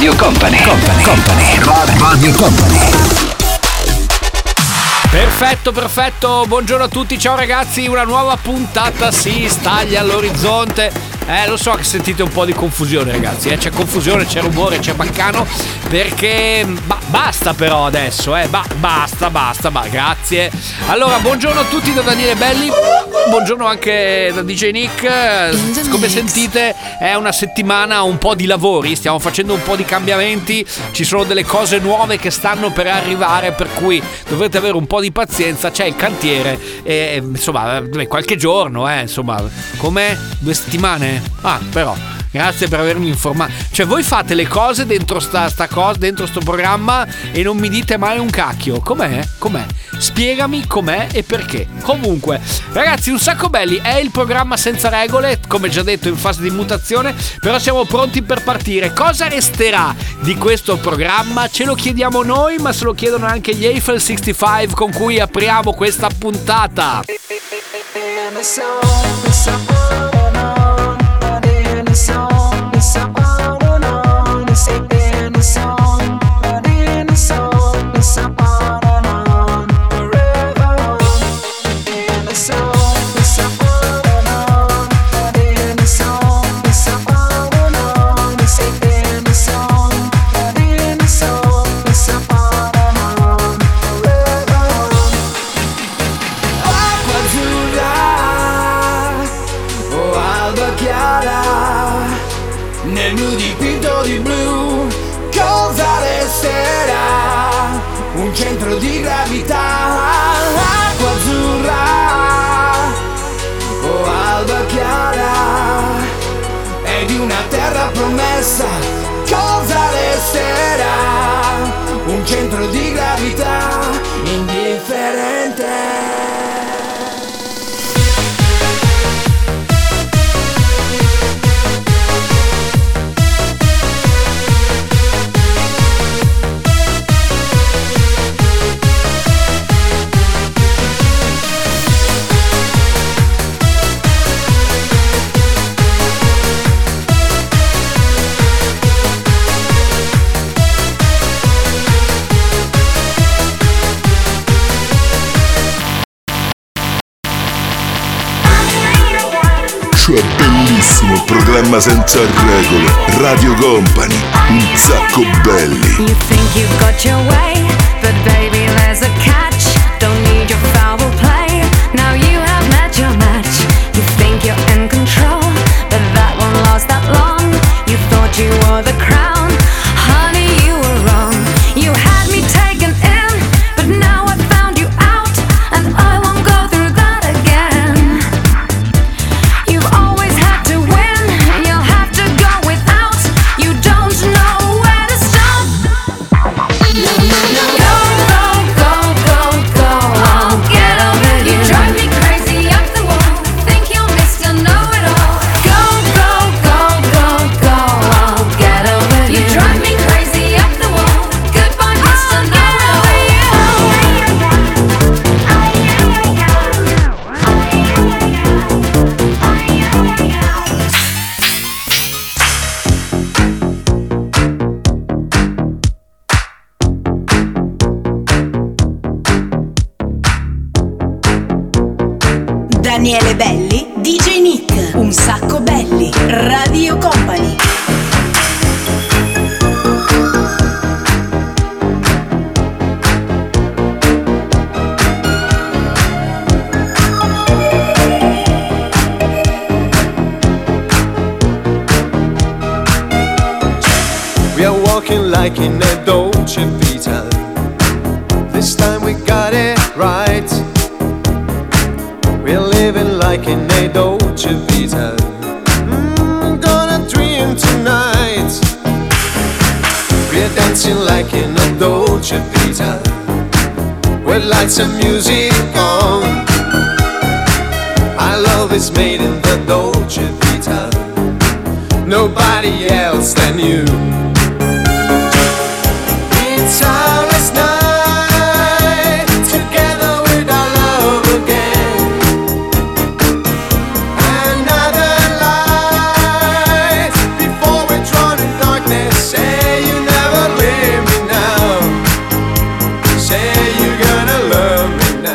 Radio Company, Company, Company, Radio Company. Perfetto, perfetto, buongiorno a tutti, ciao ragazzi, una nuova puntata si staglia all'orizzonte. Eh, lo so che sentite un po' di confusione ragazzi, eh? c'è confusione, c'è rumore, c'è baccano, perché ba- basta però adesso, eh? Ba- basta, basta, ma grazie. Allora, buongiorno a tutti da Daniele Belli, buongiorno anche da DJ Nick, come sentite è una settimana un po' di lavori, stiamo facendo un po' di cambiamenti, ci sono delle cose nuove che stanno per arrivare, per cui dovrete avere un po' di pazienza, c'è il cantiere, e, insomma, eh, qualche giorno, eh, insomma, come due settimane? Ah, però. Grazie per avermi informato. Cioè, voi fate le cose dentro sta, sta cosa, dentro sto programma e non mi dite mai un cacchio. Com'è? Com'è? Spiegami com'è e perché. Comunque, ragazzi, un sacco belli è il programma senza regole, come già detto in fase di mutazione, però siamo pronti per partire. Cosa resterà di questo programma? Ce lo chiediamo noi, ma se lo chiedono anche gli Eiffel 65 con cui apriamo questa puntata. Senza regole. Radio Company, un sacco belli. You think you've got your way, but baby, there's a catch.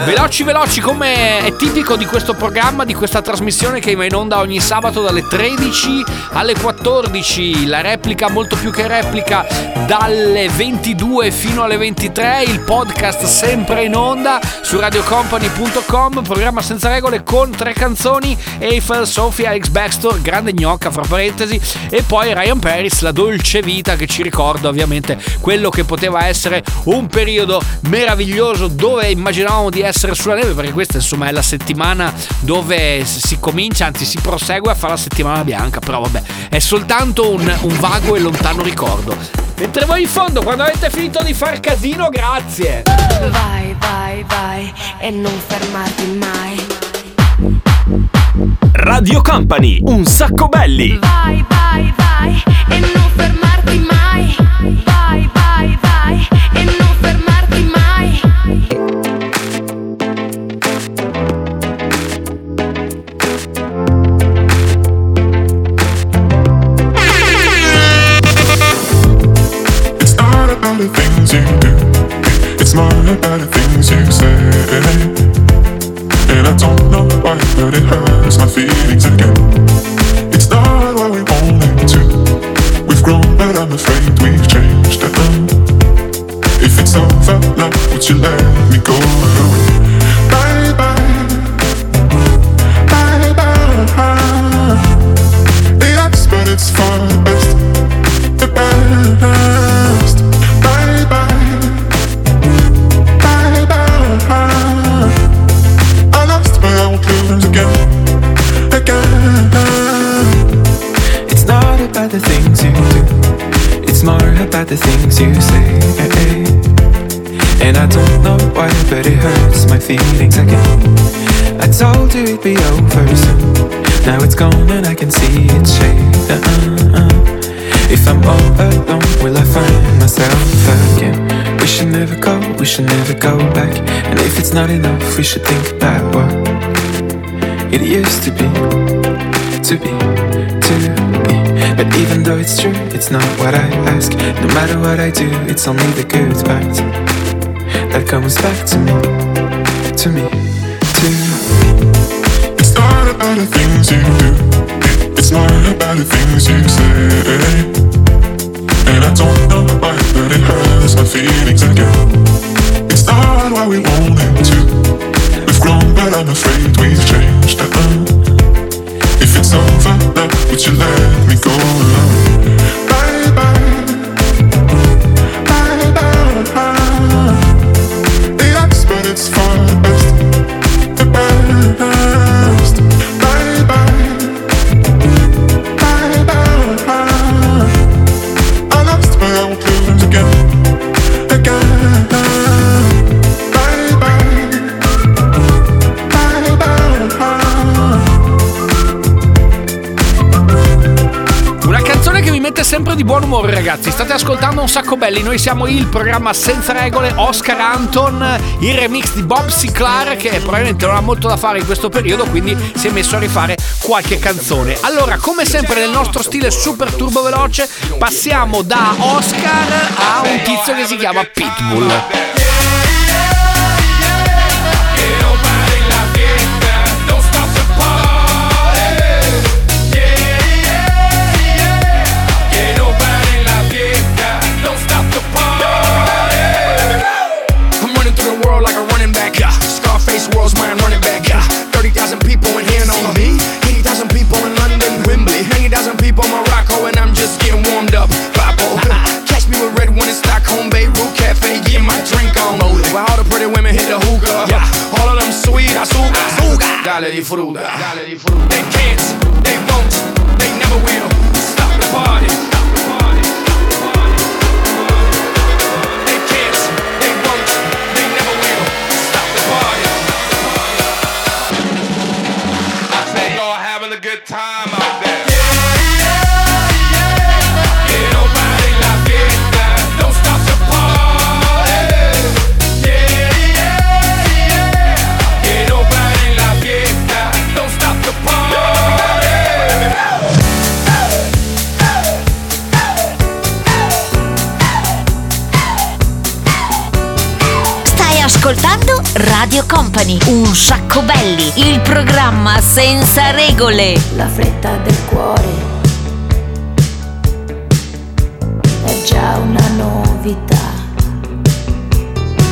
Veloci veloci come è tipico di questo programma, di questa trasmissione che va in onda ogni sabato dalle 13 alle 14, la replica molto più che replica dalle 22 fino alle 23, il podcast sempre in onda su radiocompany.com, programma senza regole con tre canzoni, Eiffel, Sofia, X Baxter, grande gnocca fra parentesi. E poi Ryan Paris, la dolce vita che ci ricorda ovviamente quello che poteva essere un periodo meraviglioso dove immaginavamo di essere sulla neve perché questa insomma è la settimana dove si comincia, anzi si prosegue a fare la settimana bianca, però vabbè è soltanto un, un vago e lontano ricordo. Mentre voi in fondo quando avete finito di far casino grazie. Vai, vai, vai e non fermarti mai. Radio Company, un sacco belli. Vai, vai, vai e non fermarti mai. Vai, vai, vai e non fermarti mai. You do, it's more about the things you say. And I don't know why, but it hurts my feelings again. It's not what we wanted to. We've grown, but I'm afraid we've changed. Uh-uh. If it's over, love, would you let me go? Bye bye, bye bye. Yes, but it's for but it hurts my feelings again. I told you it'd be over soon. Now it's gone and I can see its shade. Uh-uh-uh. If I'm all alone, will I find myself again? We should never go, we should never go back. And if it's not enough, we should think about what it used to be, to be, to be. But even though it's true, it's not what I ask. No matter what I do, it's only the good part that comes back to me, to me, to It's not about the things you do, it's not about the things you say. And I don't know why, but it hurts my feelings again. It's not what we wanted to. We've grown, but I'm afraid we've changed. Uh-uh. Ascoltando un sacco belli. Noi siamo il programma senza regole Oscar Anton Il remix di Bob Sinclair Che probabilmente non ha molto da fare in questo periodo Quindi si è messo a rifare qualche canzone. Allora come sempre nel nostro stile super turbo veloce Passiamo da Oscar a un tizio che si chiama Pitbull All of them sweet, azúcar, azúcar. Dale di fruta. Dale di fruta. They can't, they won't, they never will. Stop the party. Stop the party. Stop the party. Radio Company, un sacco belli, il programma senza regole. La fretta del cuore è già una novità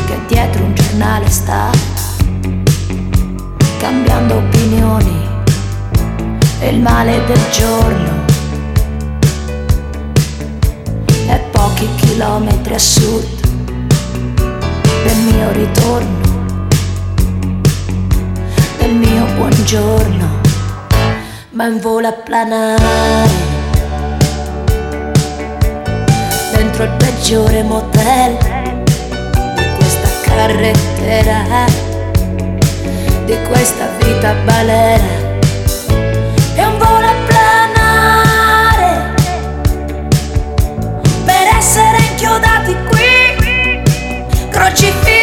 che dietro un giornale sta cambiando opinioni e il male del giorno è pochi chilometri a sud del mio ritorno, del mio buongiorno, ma in volo a planare dentro il peggiore motel di questa carrettera, di questa vita balera. È volo a planare per essere inchiodati qui, crocifissi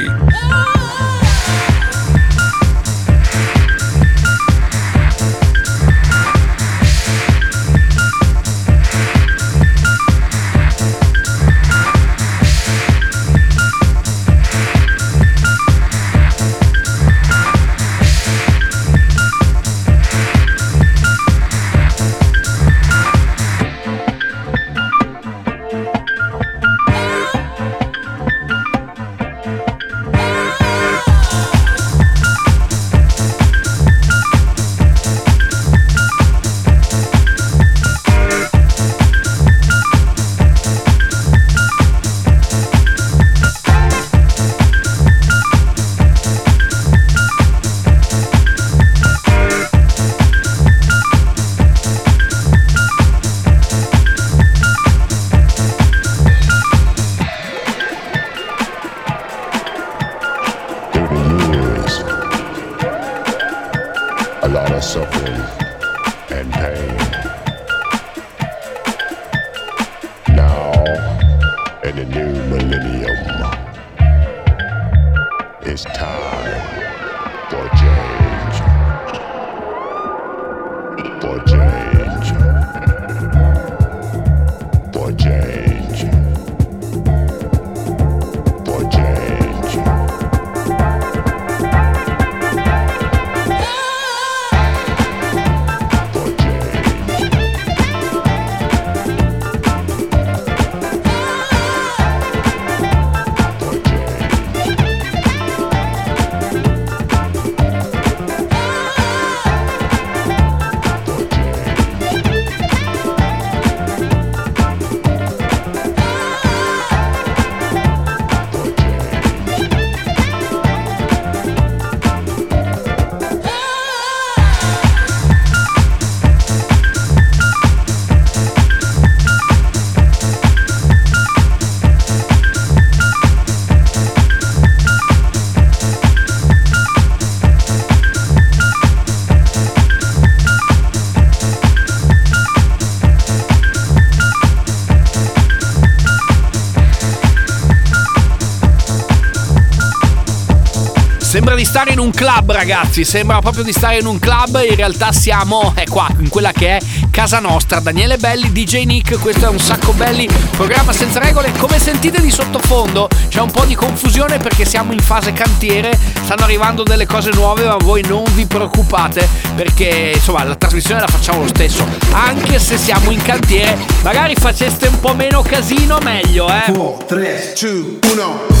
Stare in un club, ragazzi. Sembra proprio di stare in un club. In realtà siamo è qua, in quella che è casa nostra. Daniele Belli, DJ Nick. Questo è un sacco belli. Programma senza regole. Come sentite di sottofondo? C'è un po' di confusione perché siamo in fase cantiere. Stanno arrivando delle cose nuove, ma voi non vi preoccupate. Perché insomma la trasmissione la facciamo lo stesso. Anche se siamo in cantiere. Magari faceste un po' meno casino, meglio, eh. 4, 3, 2, 1.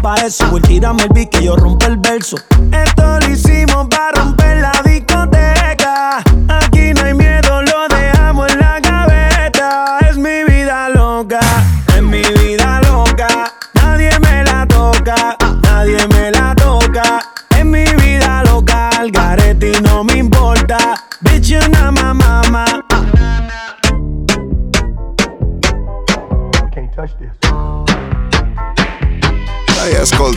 pa' eso. Voy, tírame el beat que yo rompo el verso. Esto lo hicimos para romper la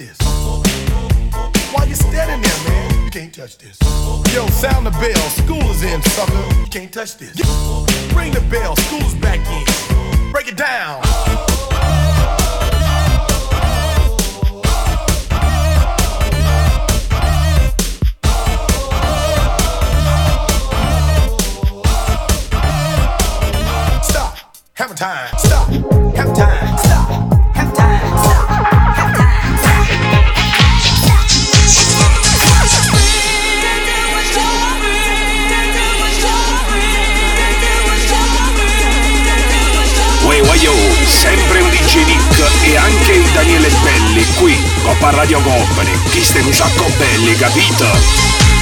this. Why you standing there, man? You can't touch this. Yo, sound the bell. School is in, sucker. You can't touch this. Ring the bell. School's back in. Break it down. Stop. Have a time. Stop. Have a time. Stop. E anche il Daniele Belli qui, Coppa Radio Company. Chi stai un sacco belli, capito?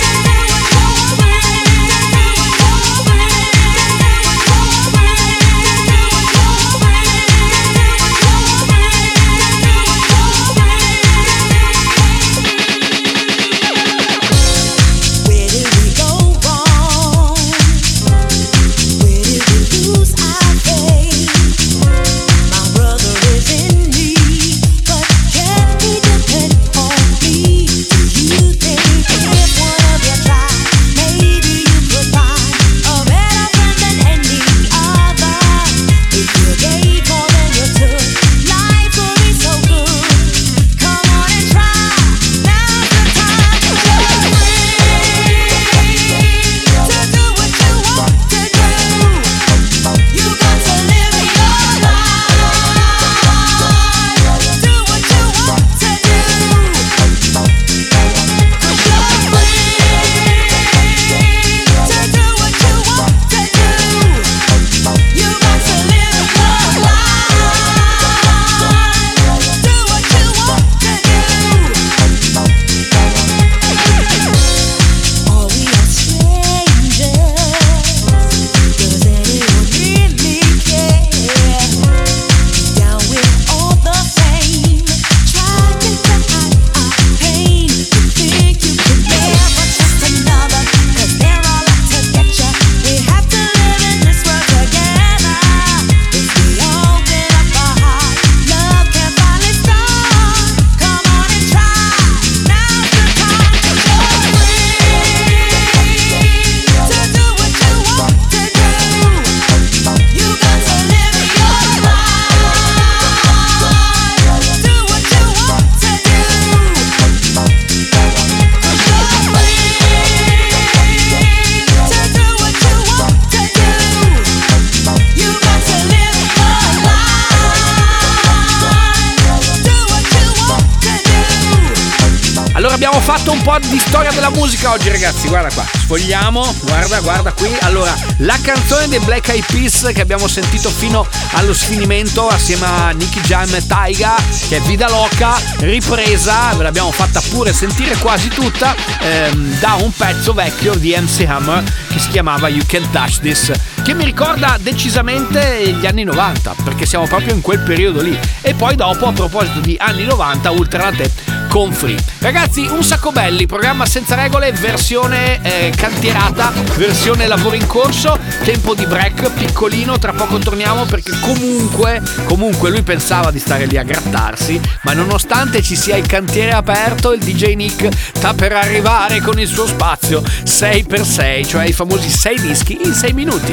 Fatto un po' di storia della musica oggi, ragazzi. Guarda qua, sfogliamo. Guarda, guarda qui. Allora, la canzone dei Black Eyed Peas che abbiamo sentito fino allo sfinimento assieme a Nicky Jam e Taiga, che è Vida Loca, ripresa, ve l'abbiamo fatta pure sentire quasi tutta, ehm, da un pezzo vecchio di MC Hammer che si chiamava You Can Touch This, che mi ricorda decisamente gli anni 90, perché siamo proprio in quel periodo lì. E poi dopo, a proposito di anni 90, Ultra Latte con Free. Ragazzi, un sacco belli, programma senza regole, versione eh, cantierata, versione lavoro in corso, tempo di break piccolino, tra poco torniamo perché comunque, comunque lui pensava di stare lì a grattarsi, ma nonostante ci sia il cantiere aperto, il DJ Nick sta per arrivare con il suo spazio 6x6, cioè i famosi 6 dischi in 6 minuti.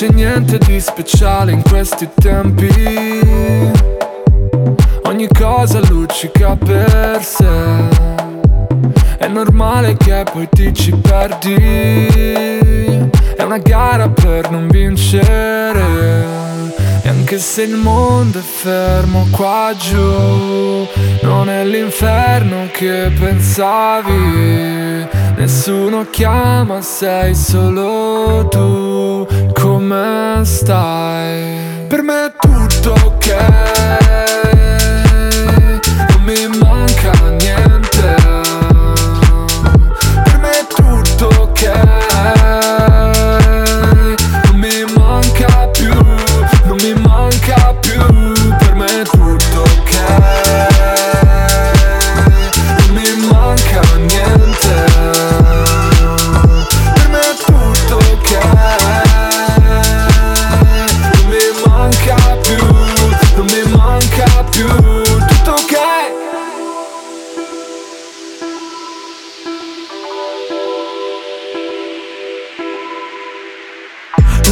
c'è niente di speciale in questi tempi. Ogni cosa luccica per sé. È normale che poi ti ci perdi. È una gara per non vincere. E anche se il mondo è fermo qua giù, non è l'inferno che pensavi. Nessuno chiama, sei solo tu. Come stai? Per me è tutto ok.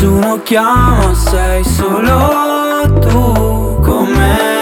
Nessuno chiama, sei solo tu Come stai?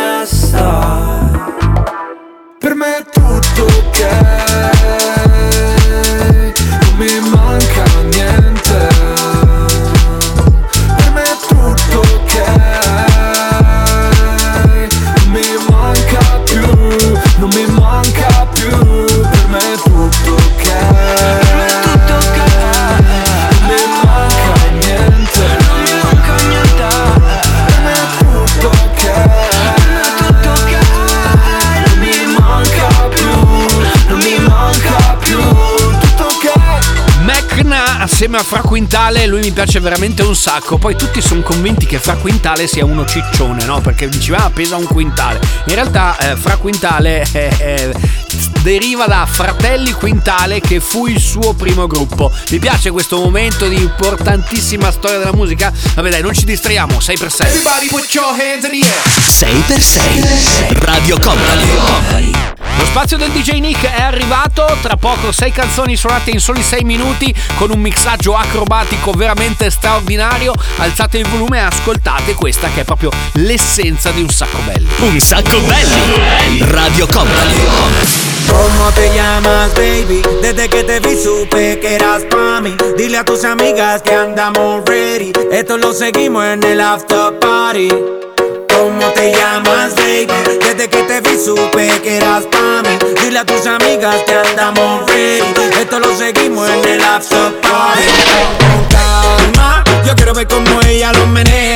Mecna assieme a Fra Quintale lui mi piace veramente un sacco. Poi tutti sono convinti che Fra Quintale sia uno ciccione, no? Perché diceva ah, pesa un quintale. In realtà eh, Fra Quintale eh, eh, deriva da Fratelli Quintale che fu il suo primo gruppo. Vi piace questo momento di importantissima storia della musica. Vabbè dai, non ci distraiamo, 6x6. Everybody put your hands in the air. 6x6. Radio Company. Radio Company. Lo spazio del DJ Nick è arrivato, tra poco 6 canzoni suonate in soli 6 minuti con un mixaggio acro acrobatico veramente straordinario. Alzate il volume e ascoltate questa che è proprio l'essenza di un sacco belli. Un sacco belli! Radio Company. ¿Cómo te llamas, baby? Desde que te vi supe que eras pa' mí. Dile a tus amigas que andamos ready. Esto lo seguimos en el after party. ¿Cómo te llamas, baby? Desde que te vi supe que eras pa' mí. Dile a tus amigas que andamos ready Esto lo seguimos en el after party. Con calma, yo quiero ver cómo ella lo menea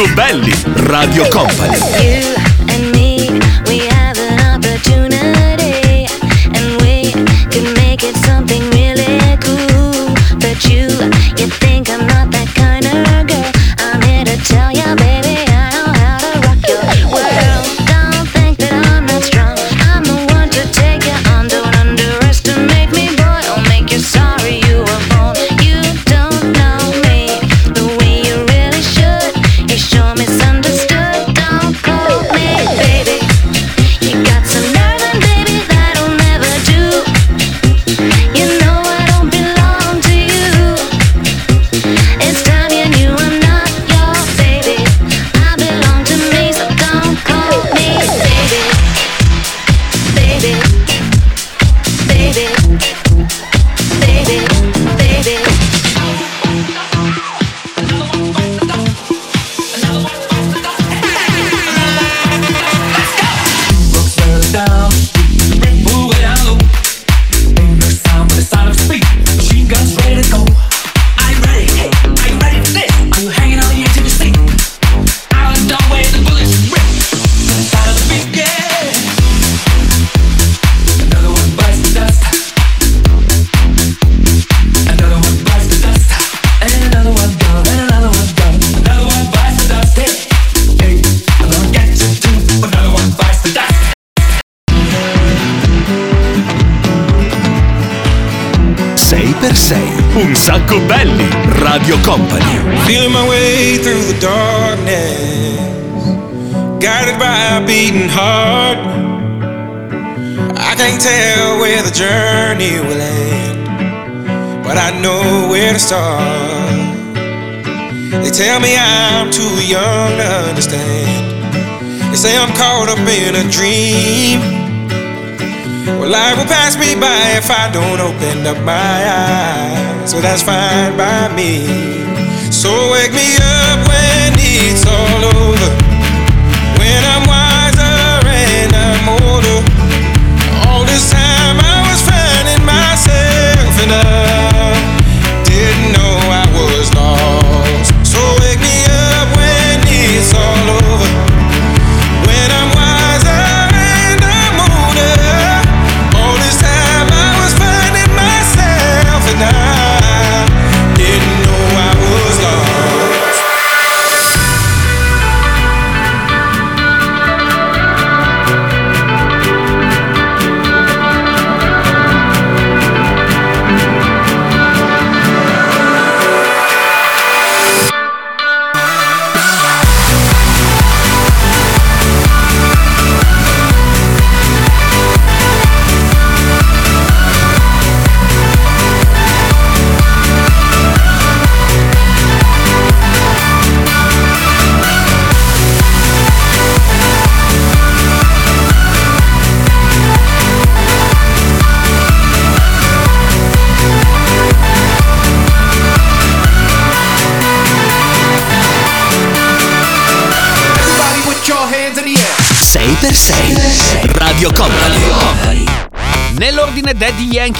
Marco Belli, Radio Company. Belli, Radio Company. Feeling my way through the darkness, guided by a beating heart. I can't tell where the journey will end, but I know where to start. They tell me I'm too young to understand. They say I'm caught up in a dream. Well, life will pass me by if I don't open up my eyes. So that's fine by me. So wake me up when it's all over. When I'm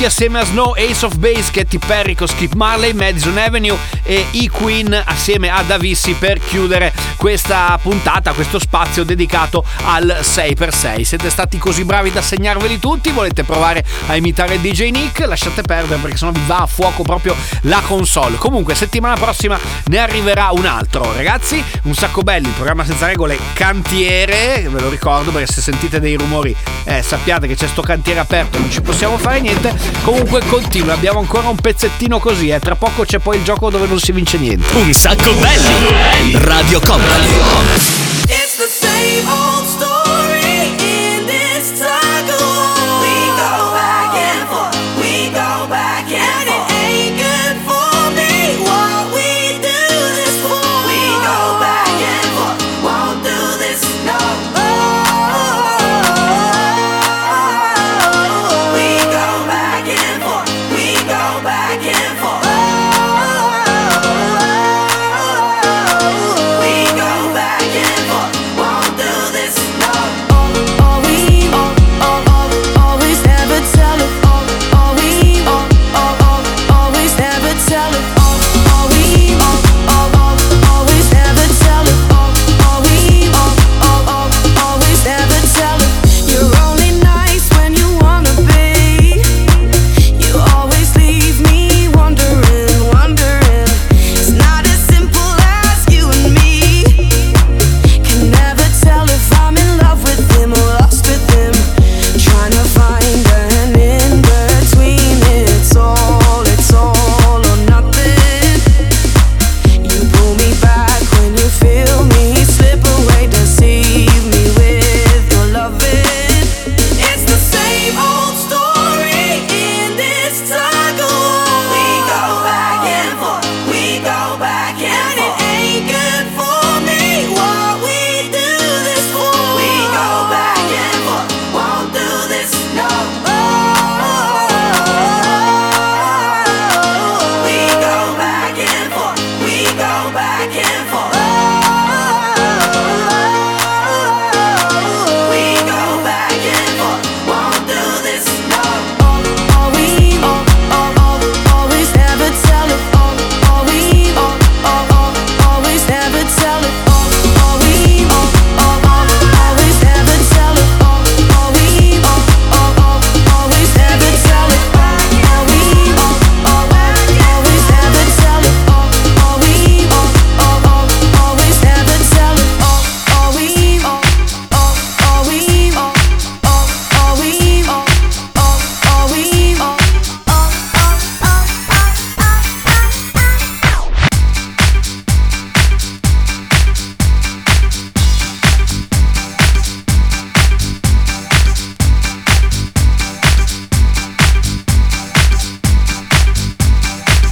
Yankee assieme a Snow, Ace of Base, Katy Perry con Skip Marley, Madison Avenue e E Queen assieme ad Avissi per chiudere questa puntata, questo spazio dedicato al 6x6. Siete stati così bravi da segnarveli tutti? Volete provare a imitare DJ Nick? Lasciate perdere perché sennò vi va a fuoco proprio la console. Comunque, settimana prossima ne arriverà un altro. Ragazzi, un sacco belli, il programma senza regole, cantiere, ve lo ricordo perché se sentite dei rumori eh, sappiate che c'è sto cantiere aperto, non ci possiamo fare niente. Comunque continua, abbiamo ancora un pezzettino così, eh. tra poco c'è poi il gioco dove non si vince niente. Un sacco belli, Radio Company. It's the same old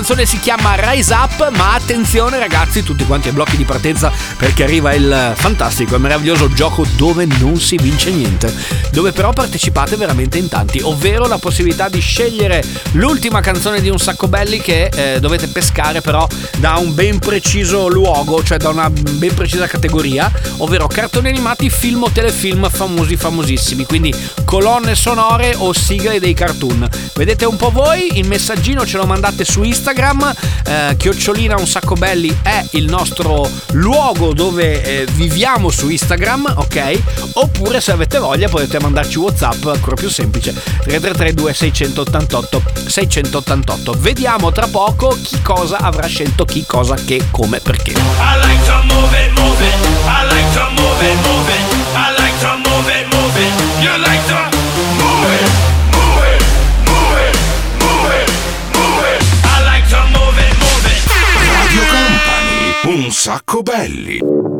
Canzone si chiama Rise Up, ma attenzione ragazzi, tutti quanti ai blocchi di partenza perché arriva il fantastico e meraviglioso gioco dove non si vince niente, dove però partecipate veramente in tanti, ovvero la possibilità di scegliere l'ultima canzone di un sacco belli che eh, dovete pescare però da un ben preciso luogo, cioè da una ben precisa categoria, ovvero cartoni animati, film o telefilm famosi famosissimi, quindi colonne sonore o sigle dei cartoon. Vedete un po' voi, il messaggino ce lo mandate su Instagram, eh, chiocciolina un sacco belli è il nostro luogo dove eh, viviamo su Instagram, ok? Oppure se avete voglia potete mandarci Whatsapp, ancora più semplice, 3332 688 688. Vediamo tra poco chi cosa avrà scelto chi cosa che come perché. I like to move it, move it. I like to move it, move it. Un sacco belli.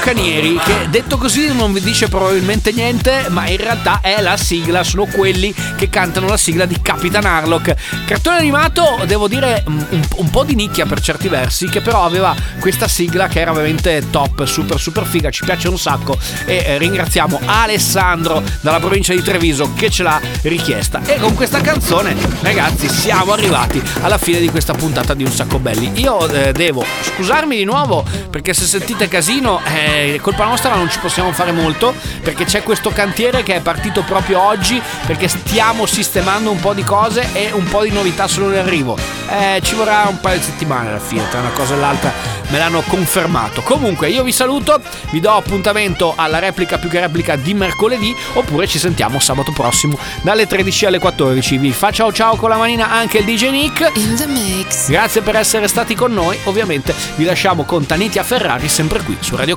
Bucanieri che detto così non vi dice probabilmente niente ma in realtà è la sigla sono quelli che cantano la sigla di Capitan Harlock. Cartone animato devo dire un, un po' di nicchia per certi versi che però aveva questa sigla che era veramente top super super figa ci piace un sacco. E eh, ringraziamo Alessandro dalla provincia di Treviso che ce l'ha richiesta. E con questa canzone ragazzi siamo arrivati alla fine di questa puntata di Un Sacco Belli. Io eh, devo scusarmi di nuovo perché se sentite casino eh, è colpa nostra ma non ci possiamo fare molto perché c'è questo cantiere che è partito proprio oggi perché stiamo sistemando un po' di cose e un po' di novità sono in arrivo Eh, ci vorrà un paio di settimane alla fine tra una cosa e l'altra me l'hanno confermato comunque io vi saluto vi do appuntamento alla replica più che replica di mercoledì oppure ci sentiamo sabato prossimo dalle 13 alle 14 vi fa ciao ciao con la manina anche il DJ Nick In the mix. Grazie per essere stati con noi. Ovviamente vi lasciamo con Tanitia Ferrari sempre qui su Radio